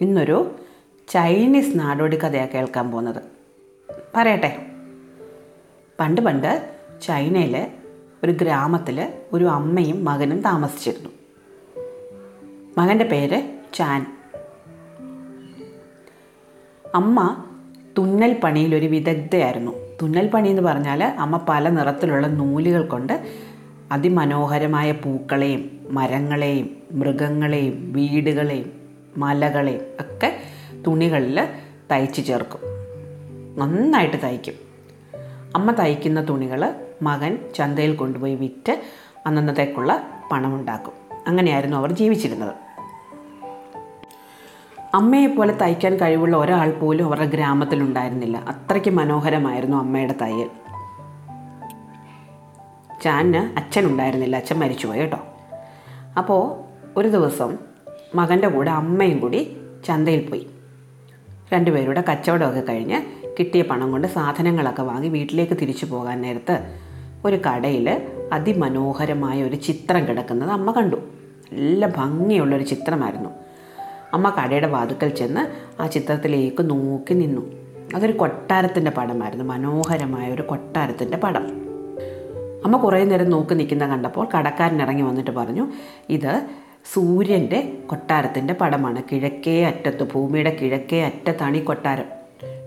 ഇന്നൊരു ചൈനീസ് നാടോടി കഥയാണ് കേൾക്കാൻ പോകുന്നത്. പറയട്ടെ. പണ്ട് പണ്ട് ചൈനയിൽ ഒരു ഗ്രാമത്തിൽ ഒരു അമ്മയും മകനും താമസിച്ചിരുന്നു. മകന്റെ പേര് ചാൻ. അമ്മ തുന്നൽ പണിയിൽ ഒരു വിദഗ്ധയായിരുന്നു. തുന്നൽ പണി എന്ന് പറഞ്ഞാൽ അമ്മ പല നിറത്തിലുള്ള നൂലുകൾ കൊണ്ട് അതിമനോഹരമായ പൂക്കളെയും മരങ്ങളെയും മൃഗങ്ങളെയും വീടുകളെയും മലകളെയും ഒക്കെ തുണികളിൽ തയ്ച്ച് ചേർക്കും. നന്നായിട്ട് തയ്ക്കും. അമ്മ തയ്ക്കുന്ന തുണികൾ മകൻ ചന്തയിൽ കൊണ്ടുപോയി വിറ്റ് അന്നന്നത്തേക്കുള്ള പണമുണ്ടാക്കും. അങ്ങനെയായിരുന്നു അവർ ജീവിച്ചിരുന്നത്. അമ്മയെപ്പോലെ തയ്ക്കാൻ കഴിവുള്ള ഒരാൾ പോലും അവരുടെ ഗ്രാമത്തിലുണ്ടായിരുന്നില്ല അത്രയ്ക്ക് മനോഹരമായിരുന്നു അമ്മയുടെ തയ്യൽ. ചാന് അച്ഛനുണ്ടായിരുന്നില്ല അച്ഛൻ മരിച്ചുപോയി കേട്ടോ. അപ്പോൾ ഒരു ദിവസം മകന്റെ കൂടെ അമ്മയും കൂടി ചന്തയിൽ പോയി. രണ്ടുപേരുടെ കച്ചവടമൊക്കെ കഴിഞ്ഞ് കിട്ടിയ പണം കൊണ്ട് സാധനങ്ങളൊക്കെ വാങ്ങി വീട്ടിലേക്ക് തിരിച്ചു പോകാൻ നേരത്ത് ഒരു കടയിൽ അതിമനോഹരമായ ഒരു ചിത്രം കിടക്കുന്നത് അമ്മ കണ്ടു. നല്ല ഭംഗിയുള്ളൊരു ചിത്രമായിരുന്നു. അമ്മ കടയുടെ വാതുക്കൽ ചെന്ന് ആ ചിത്രത്തിലേക്ക് നോക്കി നിന്നു. അതൊരു കൊട്ടാരത്തിന്റെ പടമായിരുന്നു. മനോഹരമായ ഒരു കൊട്ടാരത്തിന്റെ പടം. അമ്മ കുറേ നേരം നോക്കി നിൽക്കുന്ന കണ്ടപ്പോൾ കടക്കാരൻ ഇറങ്ങി വന്നിട്ട് പറഞ്ഞു ഇത് സൂര്യന്റെ കൊട്ടാരത്തിന്റെ പടമാണ്. കിഴക്കേ അറ്റത്ത് ഭൂമിയുടെ കിഴക്കേ അറ്റത്താണ് ഈ കൊട്ടാരം.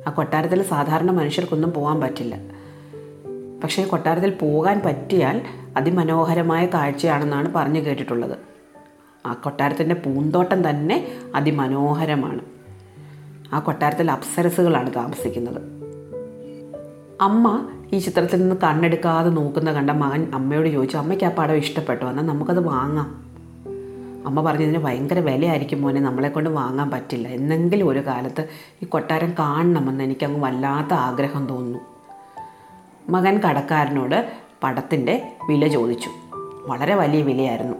ആ കൊട്ടാരത്തിൽ സാധാരണ മനുഷ്യർക്കൊന്നും പോകാൻ പറ്റില്ല. പക്ഷേ കൊട്ടാരത്തിൽ പോകാൻ പറ്റിയാൽ അതിമനോഹരമായ കാഴ്ചയാണെന്നാണ് പറഞ്ഞു കേട്ടിട്ടുള്ളത്. ആ കൊട്ടാരത്തിന്റെ പൂന്തോട്ടം തന്നെ അതിമനോഹരമാണ്. ആ കൊട്ടാരത്തിൽ അപ്സരസുകളാണ് താമസിക്കുന്നത്. അമ്മ ഈ ചിത്രത്തിൽ നിന്ന് കണ്ണെടുക്കാതെ നോക്കുന്ന കണ്ട മകൻ അമ്മയോട് ചോദിച്ചു അമ്മയ്ക്ക് ആ പടം ഇഷ്ടപ്പെട്ടോ? എന്നാൽ നമുക്കത് വാങ്ങാം. അമ്മ പറഞ്ഞതിന് ഭയങ്കര വിലയായിരിക്കും മോനെ നമ്മളെ കൊണ്ട് വാങ്ങാൻ പറ്റില്ല. എന്നെങ്കിലും ഒരു കാലത്ത് ഈ കൊട്ടാരം കാണണമെന്ന് എനിക്കങ്ങ് വല്ലാത്ത ആഗ്രഹം തോന്നുന്നു. മകൻ കടക്കാരനോട് പടത്തിന്റെ വില ചോദിച്ചു. വളരെ വലിയ വിലയായിരുന്നു.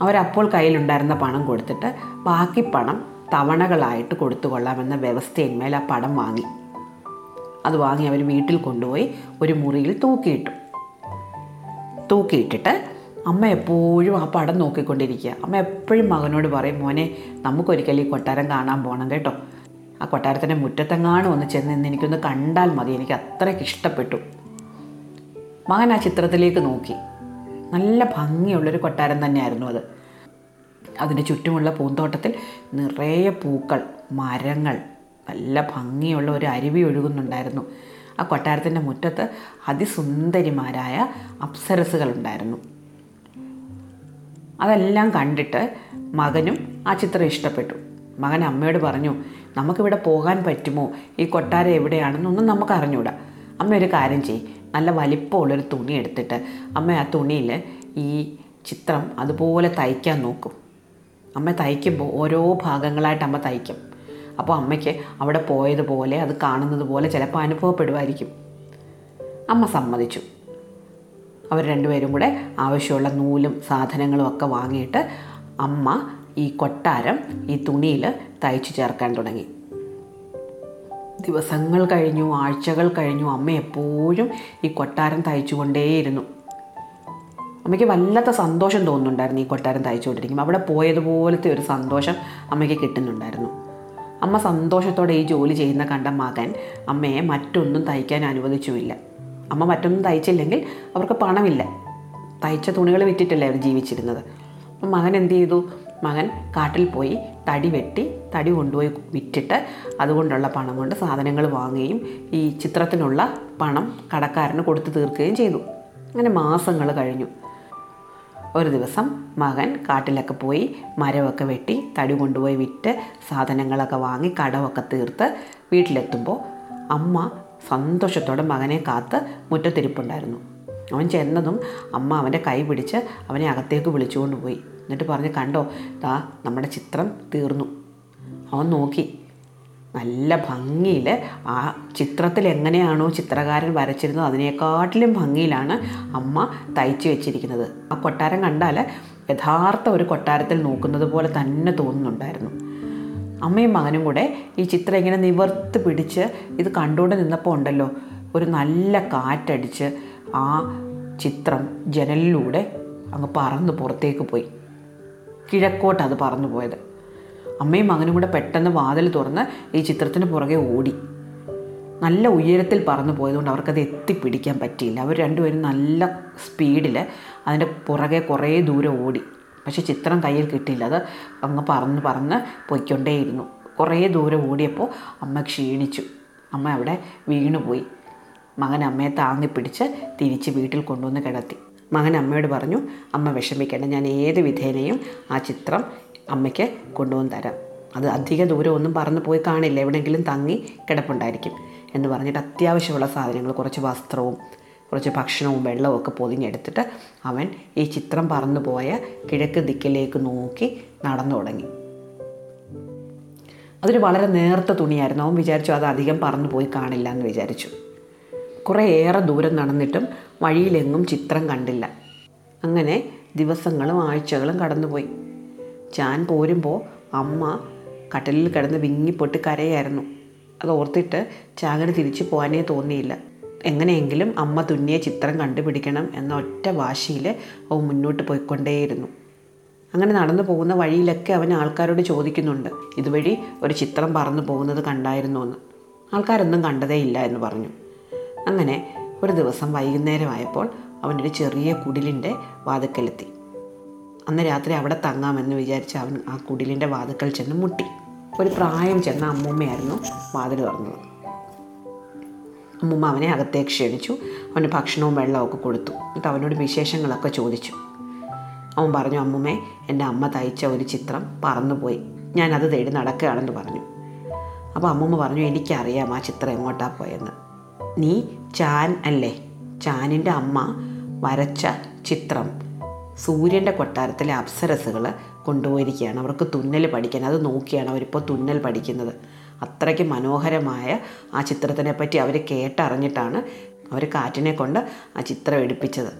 അവരപ്പോൾ കയ്യിലുണ്ടായിരുന്ന പണം കൊടുത്തിട്ട് ബാക്കി പണം തവണകളായിട്ട് കൊടുത്തു കൊള്ളാമെന്ന വ്യവസ്ഥയിന്മേൽ ആ പടം വാങ്ങി. അത് വാങ്ങി അവർ വീട്ടിൽ കൊണ്ടുപോയി ഒരു മുറിയിൽ തൂക്കിയിട്ടു. തൂക്കിയിട്ടിട്ട് അമ്മ എപ്പോഴും ആ പടം നോക്കിക്കൊണ്ടിരിക്കുക. അമ്മ എപ്പോഴും മകനോട് പറയും മോനെ നമുക്കൊരിക്കലും ഈ കൊട്ടാരം കാണാൻ പോകണം കേട്ടോ. ആ കൊട്ടാരത്തിന്റെ മുറ്റത്തെങ്ങാനും ഒന്ന് ചെന്ന് നിന്ന് എനിക്കൊന്ന് കണ്ടാൽ മതി. എനിക്ക് അത്രയ്ക്ക് ഇഷ്ടപ്പെട്ടു. മകൻ ആ ചിത്രത്തിലേക്ക് നോക്കി. നല്ല ഭംഗിയുള്ളൊരു കൊട്ടാരം തന്നെയായിരുന്നു അത്. അതിന്റെ ചുറ്റുമുള്ള പൂന്തോട്ടത്തിൽ നിറയെ പൂക്കൾ മരങ്ങൾ നല്ല ഭംഗിയുള്ള ഒരു അരുവി ഒഴുകുന്നുണ്ടായിരുന്നു. ആ കൊട്ടാരത്തിന്റെ മുറ്റത്ത് അതിസുന്ദരിമാരായ അപ്സരസുകളുണ്ടായിരുന്നു അതെല്ലാം കണ്ടിട്ട് മകനും ആ ചിത്രം ഇഷ്ടപ്പെട്ടു. മകൻ അമ്മയോട് പറഞ്ഞു നമുക്കിവിടെ പോകാൻ പറ്റുമോ? ഈ കൊട്ടാരം എവിടെയാണെന്നൊന്നും നമുക്ക് അറിഞ്ഞൂടാ അമ്മ ഒരു കാര്യം ചെയ്യും. നല്ല വലിപ്പമുള്ളൊരു തുണി എടുത്തിട്ട് അമ്മ ആ തുണിയിൽ ഈ ചിത്രം അതുപോലെ തയ്ക്കാൻ നോക്കും. അമ്മ തയ്ക്കുമ്പോൾ ഓരോ ഭാഗങ്ങളായിട്ട് അമ്മ തയ്ക്കും. അപ്പോൾ അമ്മയ്ക്ക് അവിടെ പോയതുപോലെ അത് കാണുന്നത് പോലെ ചിലപ്പോൾ അനുഭവപ്പെടുമായിരിക്കും. അമ്മ സമ്മതിച്ചു. അവർ രണ്ടുപേരും കൂടെ ആവശ്യമുള്ള നൂലും സാധനങ്ങളും ഒക്കെ വാങ്ങിയിട്ട് അമ്മ ഈ കൊട്ടാരം ഈ തുണിയിൽ തയ്ച്ചു ചേർക്കാൻ തുടങ്ങി. ദിവസങ്ങൾ കഴിഞ്ഞു ആഴ്ചകൾ കഴിഞ്ഞു അമ്മ എപ്പോഴും ഈ കൊട്ടാരം തയ്ച്ചുകൊണ്ടേയിരുന്നു. അമ്മയ്ക്ക് വല്ലാത്ത സന്തോഷം തോന്നുന്നുണ്ടായിരുന്നു ഈ കൊട്ടാരം തയ്ച്ചുകൊണ്ടിരിക്കുമ്പോൾ. അവിടെ പോയതുപോലത്തെ ഒരു സന്തോഷം അമ്മയ്ക്ക് കിട്ടുന്നുണ്ടായിരുന്നു. അമ്മ സന്തോഷത്തോടെ ഈ ജോലി ചെയ്യുന്ന കണ്ട മകൻ അമ്മയെ മറ്റൊന്നും തയ്ക്കാൻ അനുവദിച്ചുമില്ല. അമ്മ മറ്റൊന്നും തയ്ച്ചില്ലെങ്കിൽ അവർക്ക് പണമില്ല. തയ്ച്ച തുണികൾ വിറ്റിട്ടല്ലേ അവർ ജീവിച്ചിരുന്നത്. അപ്പം മകൻ എന്ത് ചെയ്തു? മകൻ കാട്ടിൽ പോയി തടി വെട്ടി തടി കൊണ്ടുപോയി വിറ്റിട്ട് അതുകൊണ്ടുള്ള പണം കൊണ്ട് സാധനങ്ങൾ വാങ്ങുകയും ഈ ചിത്രത്തിനുള്ള പണം കടക്കാരന് കൊടുത്തു തീർക്കുകയും ചെയ്തു. അങ്ങനെ മാസങ്ങൾ കഴിഞ്ഞു. ഒരു ദിവസം മകൻ കാട്ടിലൊക്കെ പോയി മരമൊക്കെ വെട്ടി തടി കൊണ്ടുപോയി വിറ്റ് സാധനങ്ങളൊക്കെ വാങ്ങി കടമൊക്കെ തീർത്ത് വീട്ടിലെത്തുമ്പോൾ അമ്മ സന്തോഷത്തോടെ മകനെ കാത്ത് മുറ്റത്തിരിപ്പുണ്ടായിരുന്നു. അവൻ ചെന്നതും അമ്മ അവന്റെ കൈ പിടിച്ച് അവനെ അകത്തേക്ക് വിളിച്ചുകൊണ്ട് പോയി. എന്നിട്ട് പറഞ്ഞ് കണ്ടോ ദാ നമ്മുടെ ചിത്രം തീർന്നു. അവൻ നോക്കി. നല്ല ഭംഗിയിൽ ആ ചിത്രത്തിൽ എങ്ങനെയാണോ ചിത്രകാരൻ വരച്ചിരുന്നത് അതിനേക്കാട്ടിലും ഭംഗിയിലാണ് അമ്മ തയ്ച്ചു വെച്ചിരിക്കുന്നത്. ആ കൊട്ടാരം കണ്ടാൽ യഥാർത്ഥ ഒരു കൊട്ടാരത്തിൽ നോക്കുന്നത് പോലെ തന്നെ തോന്നുന്നുണ്ടായിരുന്നു. അമ്മയും മകനും കൂടെ ഈ ചിത്രം ഇങ്ങനെ നിവർത്ത് പിടിച്ച് ഇത് കണ്ടുകൊണ്ട് നിന്നപ്പോൾ ഉണ്ടല്ലോ ഒരു നല്ല കാറ്റടിച്ച് ആ ചിത്രം ജനലിലൂടെ അങ്ങ് പറന്ന് പുറത്തേക്ക് പോയി. കിഴക്കോട്ട് അത് പറന്നു പോയത്. അമ്മയും മകനും കൂടെ പെട്ടെന്ന് വാതിൽ തുറന്ന് ഈ ചിത്രത്തിന് പുറകെ ഓടി. നല്ല ഉയരത്തിൽ പറന്നു പോയതുകൊണ്ട് അവർക്കത് എത്തിപ്പിടിക്കാൻ പറ്റിയില്ല. അവർ രണ്ടുപേരും നല്ല സ്പീഡിൽ അതിന്റെ പുറകെ കുറേ ദൂരം ഓടി. പക്ഷേ ചിത്രം കയ്യിൽ കിട്ടിയില്ല. അത് അങ്ങ് പറന്ന് പറന്ന് പോയിക്കൊണ്ടേയിരുന്നു. കുറേ ദൂരെ ഓടിയപ്പോൾ അമ്മ ക്ഷീണിച്ചു. അമ്മ അവിടെ വീണുപോയി. മകൻ അമ്മയെ താങ്ങി പിടിച്ച് തിരിച്ച് വീട്ടിൽ കൊണ്ടുവന്ന് കിടത്തി. മകൻ അമ്മയോട് പറഞ്ഞു അമ്മ വിഷമിക്കേണ്ട ഞാൻ ഏത് വിധേനയും ആ ചിത്രം അമ്മയ്ക്ക് കൊണ്ടുവന്ന് തരാം. അത് അധിക ദൂരം ഒന്നും പറന്ന് പോയി കാണില്ല. എവിടെയെങ്കിലും തങ്ങി കിടപ്പുണ്ടായിരിക്കും എന്ന് പറഞ്ഞിട്ട് അത്യാവശ്യമുള്ള സാധനങ്ങൾ കുറച്ച് വസ്ത്രവും കുറച്ച് ഭക്ഷണവും വെള്ളവും ഒക്കെ പൊതിഞ്ഞെടുത്തിട്ട് അവൻ ഈ ചിത്രം പറന്നു പോയ കിഴക്ക് ദിക്കിലേക്ക് നോക്കി നടന്നു തുടങ്ങി. അതൊരു വളരെ നേർത്ത തുണിയായിരുന്നു. അവൻ വിചാരിച്ചു അത് അധികം പറന്നു പോയി കാണില്ല എന്ന് വിചാരിച്ചു. കുറേ ഏറെ ദൂരം നടന്നിട്ടും വഴിയിലെങ്ങും ചിത്രം കണ്ടില്ല. അങ്ങനെ ദിവസങ്ങളും ആഴ്ചകളും കടന്നുപോയി. ചാൻ പോരുമ്പോൾ അമ്മ കട്ടലിൽ കിടന്ന് വിങ്ങിപ്പൊട്ട് കരയായിരുന്നു. അത് ഓർത്തിട്ട് ചാകന് തിരിച്ചു പോകാനേ തോന്നിയില്ല. എങ്ങനെയെങ്കിലും അമ്മ തുന്നിയ ചിത്രം കണ്ടുപിടിക്കണം എന്ന ഒറ്റ വാശിയിൽ അവൻ മുന്നോട്ട് പോയിക്കൊണ്ടേയിരുന്നു. അങ്ങനെ നടന്നു പോകുന്ന വഴിയിലൊക്കെ അവൻ ആൾക്കാരോട് ചോദിക്കുന്നുണ്ട് ഇതുവഴി ഒരു ചിത്രം പറന്നു പോകുന്നത് കണ്ടായിരുന്നു എന്ന്? ആൾക്കാരൊന്നും കണ്ടതേ ഇല്ല എന്ന് പറഞ്ഞു. അങ്ങനെ ഒരു ദിവസം വൈകുന്നേരമായപ്പോൾ അവനൊരു ചെറിയ കുടിലിന്റെ വാതുക്കലെത്തി. അന്ന് രാത്രി അവിടെ തങ്ങാമെന്ന് വിചാരിച്ച് അവൻ ആ കുടിലിന്റെ വാതുക്കൽ ചെന്ന് മുട്ടി. ഒരു പ്രായം ചെന്ന അമ്മൂമ്മയായിരുന്നു വാതിൽ തുറന്നത്. അമ്മൂമ്മ അവനെ അകത്തേക്ക് ക്ഷണിച്ചു. അവന് ഭക്ഷണവും വെള്ളവും ഒക്കെ കൊടുത്തു. എന്നിട്ട് അവനോട് വിശേഷങ്ങളൊക്കെ ചോദിച്ചു. അവൻ പറഞ്ഞു അമ്മുമ്മേ എന്റെ അമ്മ തയ്ച്ച ഒരു ചിത്രം പറന്നുപോയി. ഞാനത് തേടി നടക്കുകയാണെന്ന് പറഞ്ഞു. അപ്പോൾ അമ്മുമ്മ പറഞ്ഞു എനിക്കറിയാം ആ ചിത്രം എങ്ങോട്ടാണ് പോയെന്ന്. നീ ചാൻ അല്ലേ? ചാനിന്റെ അമ്മ വരച്ച ചിത്രം സൂര്യന്റെ കൊട്ടാരത്തിലെ അപ്സരസുകൾ കൊണ്ടുപോയിരിക്കുകയാണ്. അവർക്ക് തുന്നൽ പഠിക്കാൻ അത് നോക്കിയാണ് അവരിപ്പോൾ തുന്നൽ പഠിക്കുന്നത്. അത്രയ്ക്ക് മനോഹരമായ ആ ചിത്രത്തിനെ പറ്റി അവർ കേട്ടറിഞ്ഞിട്ടാണ് അവർ കാറ്റിനെ കൊണ്ട് ആ ചിത്രം എടുപ്പിച്ചത്.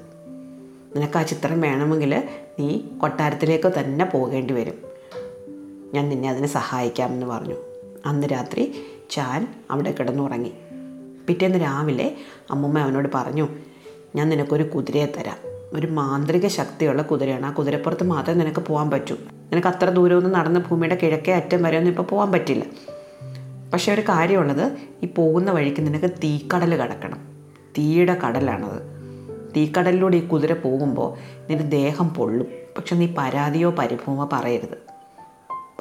നിനക്ക് ആ ചിത്രം വേണമെങ്കിൽ നീ കൊട്ടാരത്തിലേക്ക് തന്നെ പോകേണ്ടി വരും. ഞാൻ നിന്നെ അതിന് സഹായിക്കാമെന്ന് പറഞ്ഞു. അന്ന് രാത്രി ചാൻ അവിടെ കിടന്നുറങ്ങി. പിറ്റേന്ന് രാവിലെ അമ്മുമ്മ അവനോട് പറഞ്ഞു ഞാൻ നിനക്കൊരു കുതിരയെ തരാം. ഒരു മാന്ത്രിക ശക്തിയുള്ള കുതിരയാണ്. ആ കുതിരപ്പുറത്ത് മാത്രമേ നിനക്ക് പോകാൻ പറ്റൂ. നിനക്ക് അത്ര ദൂരമൊന്നും നടന്ന് ഭൂമിയുടെ കിഴക്കേ അറ്റം വരെ ഒന്നും ഇപ്പോൾ പോകാൻ പറ്റില്ല. പക്ഷേ ഒരു കാര്യമുള്ളത് ഈ പോകുന്ന വഴിക്ക് നിനക്ക് തീക്കടൽ കടക്കണം. തീയുടെ കടലാണത്. തീക്കടലിലൂടെ ഈ കുതിര പോകുമ്പോൾ നിന്റെ ദേഹം പൊള്ളും. പക്ഷെ നീ പരാതിയോ പരിഭവമോ പറയരുത്.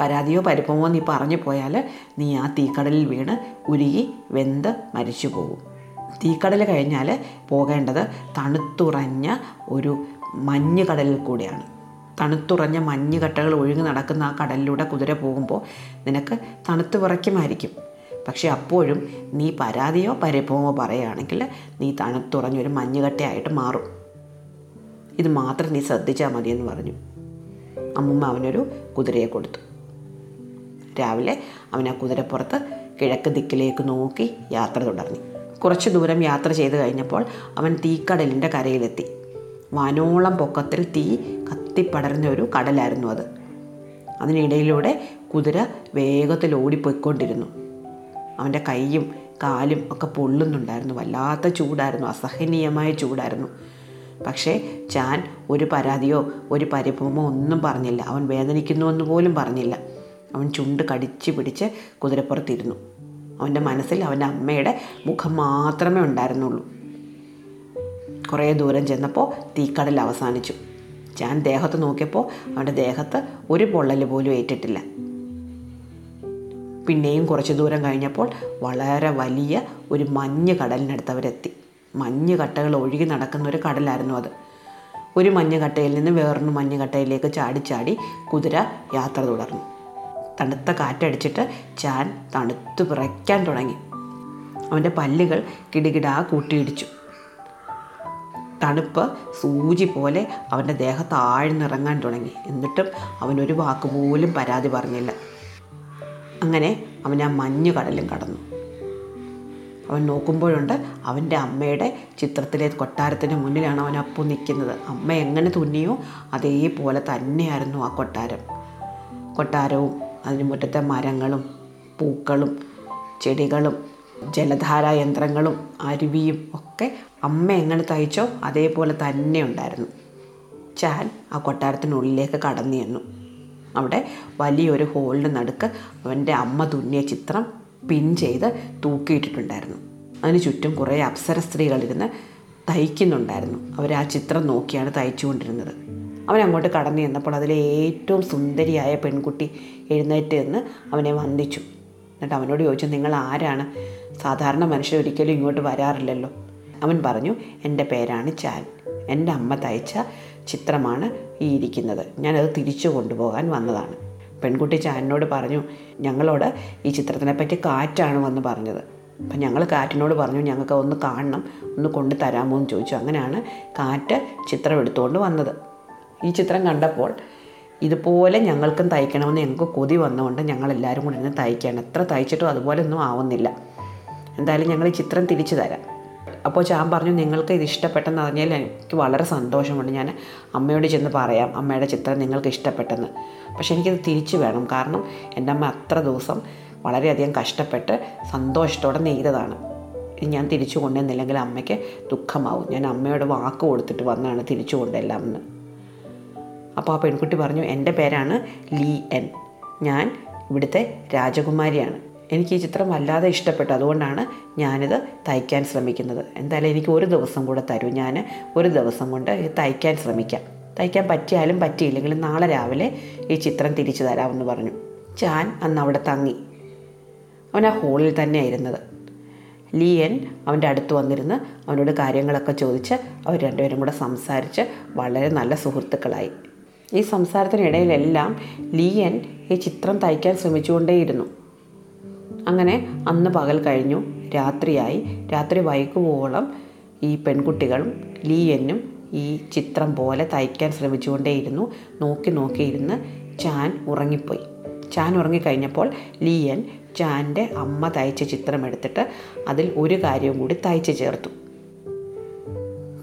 പരാതിയോ പരിഭവമോ നീ പറഞ്ഞു പോയാൽ നീ ആ തീക്കടലിൽ വീണ് ഉരുകി വെന്ത് മരിച്ചു പോകും തീക്കടൽ കഴിഞ്ഞാൽ പോകേണ്ടത് തണുത്തുറഞ്ഞ ഒരു മഞ്ഞ് കടലിൽ കൂടെയാണ്. തണുത്തുറഞ്ഞ മഞ്ഞുകട്ടകൾ ഒഴുകി നടക്കുന്ന ആ കടലിലൂടെ കുതിര പോകുമ്പോൾ നിനക്ക് തണുത്ത് വിറയ്ക്കുമായിരിക്കും. പക്ഷെ അപ്പോഴും നീ പരാതിയോ പരിഭവമോ പറയുകയാണെങ്കിൽ നീ തണുത്തുറഞ്ഞൊരു മഞ്ഞുകട്ടയായിട്ട് മാറും. ഇത് മാത്രം നീ ശ്രദ്ധിച്ചാൽ മതിയെന്ന് പറഞ്ഞു. അമ്മുമ്മ അവനൊരു കുതിരയെ കൊടുത്തു. രാവിലെ അവൻ ആ കുതിരപ്പുറത്ത് കിഴക്ക് ദിക്കിലേക്ക് നോക്കി യാത്ര തുടർന്നു. കുറച്ച് ദൂരം യാത്ര ചെയ്ത് കഴിഞ്ഞപ്പോൾ അവൻ തീക്കടലിന്റെ കരയിലെത്തി. വാനോളം പൊക്കത്തിൽ തീ കത്തിപ്പടർന്ന ഒരു കടലായിരുന്നു അത്. അതിനിടയിലൂടെ കുതിര വേഗത്തിൽ ഓടിപ്പോയിക്കൊണ്ടിരുന്നു. അവന്റെ കൈയും കാലും ഒക്കെ പൊള്ളുന്നുണ്ടായിരുന്നു. വല്ലാത്ത ചൂടായിരുന്നു. അസഹനീയമായ ചൂടായിരുന്നു. പക്ഷേ ചാൻ ഒരു പരാതിയോ ഒരു പരിഭവമോ ഒന്നും പറഞ്ഞില്ല. അവൻ വേദനിക്കുന്നുവെന്ന് പോലും പറഞ്ഞില്ല. അവൻ ചുണ്ട് കടിച്ചു പിടിച്ച് കുതിരപ്പുറത്തിരുന്നു. അവന്റെ മനസ്സിൽ അവന്റെ അമ്മയുടെ മുഖം മാത്രമേ ഉണ്ടായിരുന്നുള്ളൂ. കുറേ ദൂരം ചെന്നപ്പോൾ തീക്കടൽ അവസാനിച്ചു. ഞാൻ ദേഹത്ത് നോക്കിയപ്പോൾ അവന്റെ ദേഹത്ത് ഒരു പൊള്ളൽ പോലും ഏറ്റിട്ടില്ല. പിന്നെയും കുറച്ച് ദൂരം കഴിഞ്ഞപ്പോൾ വളരെ വലിയ ഒരു മഞ്ഞ് കടലിനടുത്ത് അവരെത്തി മഞ്ഞ് കട്ടകൾ ഒഴുകി നടക്കുന്ന ഒരു കടലായിരുന്നു അത്. ഒരു മഞ്ഞ് കട്ടയിൽ നിന്ന് വേറൊരു മഞ്ഞുകട്ടയിലേക്ക് ചാടി ചാടി കുതിര യാത്ര തുടർന്നു. തണുത്ത കാറ്റടിച്ചിട്ട് ചാൻ തണുത്ത് വിറയ്ക്കാൻ തുടങ്ങി. അവന്റെ പല്ലുകൾ കിടുകിടാ കൂട്ടിയിടിച്ചു. തണുപ്പ് സൂചി പോലെ അവന്റെ ദേഹത്ത് ആഴ്ന്നിറങ്ങാൻ തുടങ്ങി. എന്നിട്ടും അവനൊരു വാക്കുപോലും പരാതി പറഞ്ഞില്ല. അങ്ങനെ അവൻ ആ മഞ്ഞു കടലും കടന്നു. അവൻ നോക്കുമ്പോഴുണ്ട് അവന്റെ അമ്മയുടെ ചിത്രത്തിലെ കൊട്ടാരത്തിന്റെ മുന്നിലാണ് അവൻ അപ്പു നിൽക്കുന്നത്. അമ്മ എങ്ങനെ തുന്നിയോ അതേപോലെ തന്നെയായിരുന്നു ആ കൊട്ടാരം. കൊട്ടാരവും അതിന് മുറ്റത്തെ മരങ്ങളും പൂക്കളും ചെടികളും ജലധാര യന്ത്രങ്ങളും അരുവിയും ഒക്കെ അമ്മ എങ്ങനെ തയ്ച്ചോ അതേപോലെ തന്നെ ഉണ്ടായിരുന്നു. ചാൻ ആ കൊട്ടാരത്തിനുള്ളിലേക്ക് കടന്നു ചെന്നു. അവിടെ വലിയൊരു ഹോളിന്റെ നടുക്ക് അവന്റെ അമ്മ തുന്നിയ ചിത്രം പിൻ ചെയ്ത് തൂക്കിയിട്ടിട്ടുണ്ടായിരുന്നു. അതിന് ചുറ്റും കുറേ അപ്സര സ്ത്രീകളിരുന്ന് തയ്ക്കുന്നുണ്ടായിരുന്നു. അവർ ആ ചിത്രം നോക്കിയാണ് തയ്ച്ചുകൊണ്ടിരുന്നത്. അവൻ അങ്ങോട്ട് കടന്നു ചെന്നപ്പോൾ അതിലെ ഏറ്റവും സുന്ദരിയായ പെൺകുട്ടി എഴുന്നേറ്റ് നിന്ന് അവനെ വന്ദിച്ചു. എന്നിട്ട് അവനോട് ചോദിച്ചു നിങ്ങൾ ആരാണ്? സാധാരണ മനുഷ്യർ ഒരിക്കലും ഇങ്ങോട്ട് വരാറില്ലല്ലോ. അവൻ പറഞ്ഞു എന്റെ പേരാണ് ചാൻ. എന്റെ അമ്മ തയ്ച്ച ചിത്രമാണ് ഈ ഇരിക്കുന്നത്. ഞാനത് തിരിച്ചു കൊണ്ടുപോകാൻ വന്നതാണ്. പെൺകുട്ടി ചാനിനോട് പറഞ്ഞു ഞങ്ങളോട് ഈ ചിത്രത്തിനെ പറ്റി കാറ്റാണ് വന്ന് പറഞ്ഞത്. അപ്പം ഞങ്ങൾ കാറ്റിനോട് പറഞ്ഞു ഞങ്ങൾക്ക് ഒന്ന് കാണണം ഒന്ന് കൊണ്ടു തരാമോ എന്ന് ചോദിച്ചു. അങ്ങനെയാണ് കാറ്റ് ചിത്രം എടുത്തുകൊണ്ട് വന്നത്. ഈ ചിത്രം കണ്ടപ്പോൾ ഇതുപോലെ ഞങ്ങൾക്കും തയ്ക്കണമെന്ന് ഞങ്ങൾക്ക് കൊതി വന്നുകൊണ്ട് ഞങ്ങൾ എല്ലാവരും കൂടി ഇരുന്ന് തയ്ക്കുകയാണ്. എത്ര തയ്ച്ചിട്ടും അതുപോലെ ഒന്നും ആവുന്നില്ല. എന്തായാലും ഞങ്ങൾ ഈ ചിത്രം തിരിച്ചു തരാം. അപ്പോൾ ഞാൻ പറഞ്ഞു നിങ്ങൾക്ക് ഇത് ഇഷ്ടപ്പെട്ടെന്ന് അറിഞ്ഞാൽ എനിക്ക് വളരെ സന്തോഷമുണ്ട്. ഞാൻ അമ്മയോട് ചെന്ന് പറയാം അമ്മയുടെ ചിത്രം നിങ്ങൾക്ക് ഇഷ്ടപ്പെട്ടെന്ന്. പക്ഷേ എനിക്കിത് തിരിച്ചു വേണം. കാരണം എന്റെ അമ്മ അത്ര ദിവസം വളരെയധികം കഷ്ടപ്പെട്ട് സന്തോഷത്തോടെ നെയ്തതാണ്. ഞാൻ തിരിച്ചു കൊണ്ടുവന്നില്ലെങ്കിൽ അമ്മയ്ക്ക് ദുഃഖമാവും. ഞാൻ അമ്മയോട് വാക്ക് കൊടുത്തിട്ട് വന്നാണ് തിരിച്ചു കൊണ്ടെല്ലാം എന്ന് അപ്പോൾ ആ പെൺകുട്ടി പറഞ്ഞു എന്റെ പേരാണ് ലീ എൻ. ഞാൻ ഇവിടുത്തെ രാജകുമാരിയാണ്. എനിക്ക് ഈ ചിത്രം വല്ലാതെ ഇഷ്ടപ്പെട്ടു. അതുകൊണ്ടാണ് ഞാനിത് തയ്ക്കാൻ ശ്രമിക്കുന്നത്. എന്തായാലും എനിക്ക് ഒരു ദിവസം കൂടെ തരൂ. ഞാൻ ഒരു ദിവസം കൊണ്ട് ഇത് തയ്ക്കാൻ ശ്രമിക്കാം. തയ്ക്കാൻ പറ്റിയാലും പറ്റിയില്ലെങ്കിലും നാളെ രാവിലെ ഈ ചിത്രം തിരിച്ചു തരാമെന്ന് പറഞ്ഞു. ചാൻ അന്ന് അവിടെ തങ്ങി. അവൻ ആ ഹോളിൽ തന്നെയായിരുന്നത്. ലിയൻ അവന്റെ അടുത്ത് വന്നിരുന്ന് അവനോട് കാര്യങ്ങളൊക്കെ ചോദിച്ച് അവർ രണ്ടുപേരും കൂടെ സംസാരിച്ച് വളരെ നല്ല സുഹൃത്തുക്കളായി. ഈ സംസാരത്തിനിടയിലെല്ലാം ലിയൻ ഈ ചിത്രം തയ്ക്കാൻ ശ്രമിച്ചുകൊണ്ടേയിരുന്നു. അങ്ങനെ അന്ന് പകൽ കഴിഞ്ഞു. രാത്രിയായി. രാത്രി വൈകുവോളം ഈ പെൺകുട്ടികളും ലിയനും ഈ ചിത്രം പോലെ തയ്ക്കാൻ ശ്രമിച്ചുകൊണ്ടേയിരുന്നു. നോക്കി നോക്കിയിരുന്ന് ചാൻ ഉറങ്ങിപ്പോയി. ചാൻ ഉറങ്ങിക്കഴിഞ്ഞപ്പോൾ ലിയൻ ചാന്റെ അമ്മ തയ്ച്ച ചിത്രം എടുത്തിട്ട് അതിൽ ഒരു കാര്യവും കൂടി തയ്ച്ചു ചേർത്തു.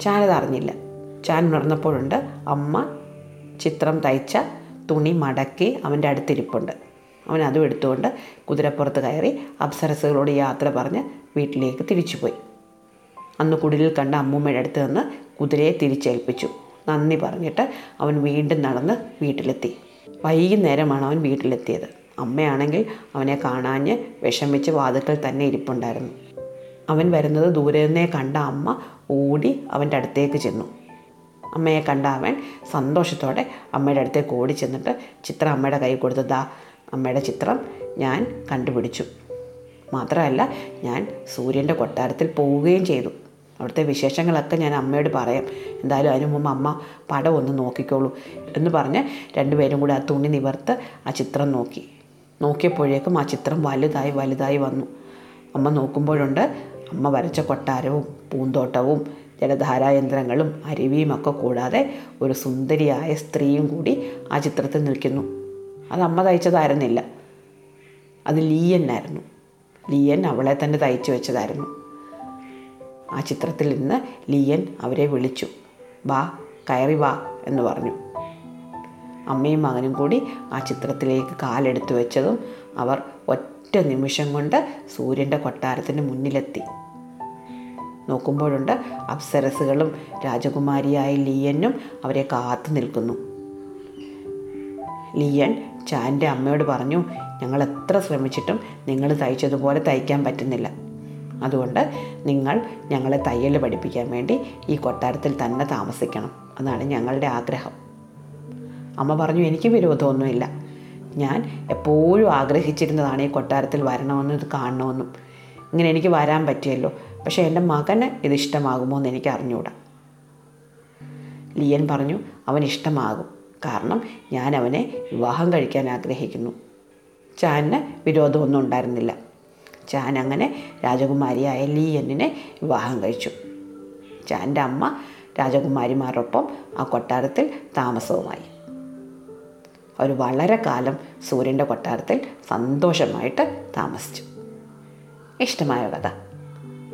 ചാനത് അറിഞ്ഞില്ല ചാൻ ഉണർന്നപ്പോഴുണ്ട് അമ്മ ചിത്രം തയ്ച്ച തുണി മടക്കി അവന്റെ അടുത്തിരിപ്പുണ്ട്. അവൻ അതും എടുത്തുകൊണ്ട് കുതിരപ്പുറത്ത് കയറി അപ്സരസുകളോട് യാത്ര പറഞ്ഞ് വീട്ടിലേക്ക് തിരിച്ചുപോയി. അന്ന് കുടിലിൽ കണ്ട അമ്മൂമ്മയുടെ അടുത്ത് നിന്ന് കുതിരയെ തിരിച്ചേൽപ്പിച്ചു. നന്ദി പറഞ്ഞിട്ട് അവൻ വീണ്ടും നടന്ന് വീട്ടിലെത്തി. വൈകുന്നേരമാണ് അവൻ വീട്ടിലെത്തിയത്. അമ്മയാണെങ്കിൽ അവനെ കാണാഞ്ഞ് വിഷമിച്ച് വാതിൽക്കൽ തന്നെ ഇരിപ്പുണ്ടായിരുന്നു. അവൻ വരുന്നത് ദൂരെ നിന്നേ കണ്ട അമ്മ ഓടി അവന്റെ അടുത്തേക്ക് ചെന്നു. അമ്മയെ കണ്ട അവൻ സന്തോഷത്തോടെ അമ്മയുടെ അടുത്തേക്ക് ഓടി ചെന്നിട്ട് ചിത്രം അമ്മയുടെ കൈ കൊടുത്തതാ അമ്മയുടെ ചിത്രം ഞാൻ കണ്ടുപിടിച്ചു. മാത്രമല്ല ഞാൻ സൂര്യന്റെ കൊട്ടാരത്തിൽ പോവുകയും ചെയ്തു. അവിടുത്തെ വിശേഷങ്ങളൊക്കെ ഞാൻ അമ്മയോട് പറയാം. എന്തായാലും അതിനു മുമ്പ് അമ്മ പടം ഒന്ന് നോക്കിക്കോളൂ എന്ന് പറഞ്ഞ് രണ്ടുപേരും കൂടി ആ തുണി നിവർത്ത് ആ ചിത്രം നോക്കി. നോക്കിയപ്പോഴേക്കും ആ ചിത്രം വലുതായി വലുതായി വന്നു. അമ്മ നോക്കുമ്പോഴുണ്ട് അമ്മ വരച്ച കൊട്ടാരവും പൂന്തോട്ടവും ജലധാരായന്ത്രങ്ങളും അരുവിയും ഒക്കെ കൂടാതെ ഒരു സുന്ദരിയായ സ്ത്രീയും കൂടി ആ ചിത്രത്തിൽ നിൽക്കുന്നു. അത് അമ്മ തയ്ച്ചതായിരുന്നില്ല. അത് ലീയനായിരുന്നു ലീയൻ അവളെ തന്നെ തയ്ച്ചു വെച്ചതായിരുന്നു. ആ ചിത്രത്തിൽ നിന്ന് ലീയൻ അവരെ വിളിച്ചു. വാ കയറി വാ എന്ന് പറഞ്ഞു. അമ്മയും മകനും കൂടി ആ ചിത്രത്തിലേക്ക് കാലെടുത്തു വെച്ചതും അവർ ഒറ്റ നിമിഷം കൊണ്ട് സൂര്യന്റെ കൊട്ടാരത്തിന് മുന്നിലെത്തി. നോക്കുമ്പോഴുണ്ട്. അപ്സരസുകളും രാജകുമാരിയായ ലിയനും അവരെ കാത്തു നിൽക്കുന്നു. ലിയൻ ചാന്റെ അമ്മയോട് പറഞ്ഞു ഞങ്ങൾ എത്ര ശ്രമിച്ചിട്ടും നിങ്ങൾ തയ്ച്ചതുപോലെ തയ്ക്കാൻ പറ്റുന്നില്ല. അതുകൊണ്ട് നിങ്ങൾ ഞങ്ങളെ തയ്യൽ പഠിപ്പിക്കാൻ വേണ്ടി ഈ കൊട്ടാരത്തിൽ തന്നെ താമസിക്കണം. അതാണ് ഞങ്ങളുടെ ആഗ്രഹം. അമ്മ പറഞ്ഞു എനിക്ക് വിരോധമൊന്നുമില്ല. ഞാൻ എപ്പോഴും ആഗ്രഹിച്ചിരുന്നതാണ് ഈ കൊട്ടാരത്തിൽ വരണമെന്നും ഇത് കാണണമെന്നും. ഇങ്ങനെ എനിക്ക് വരാൻ പറ്റിയല്ലോ പക്ഷേ എന്റെ മകന് ഇത് ഇഷ്ടമാകുമോ എന്ന് എനിക്ക് അറിഞ്ഞുകൂടാ ലിയൻ പറഞ്ഞു അവൻ ഇഷ്ടമാകും. കാരണം ഞാൻ അവനെ വിവാഹം കഴിക്കാൻ ആഗ്രഹിക്കുന്നു. ചാനിന് വിരോധമൊന്നും ഉണ്ടായിരുന്നില്ല. ചാൻ അങ്ങനെ രാജകുമാരിയായ ലിയനെ വിവാഹം കഴിച്ചു. ചാന്റെ അമ്മ രാജകുമാരിമാരോടൊപ്പം ആ കൊട്ടാരത്തിൽ താമസവുമായി. അവർ വളരെ കാലം സൂര്യന്റെ കൊട്ടാരത്തിൽ സന്തോഷമായിട്ട് താമസിച്ചു. ഇഷ്ടമായ കഥ.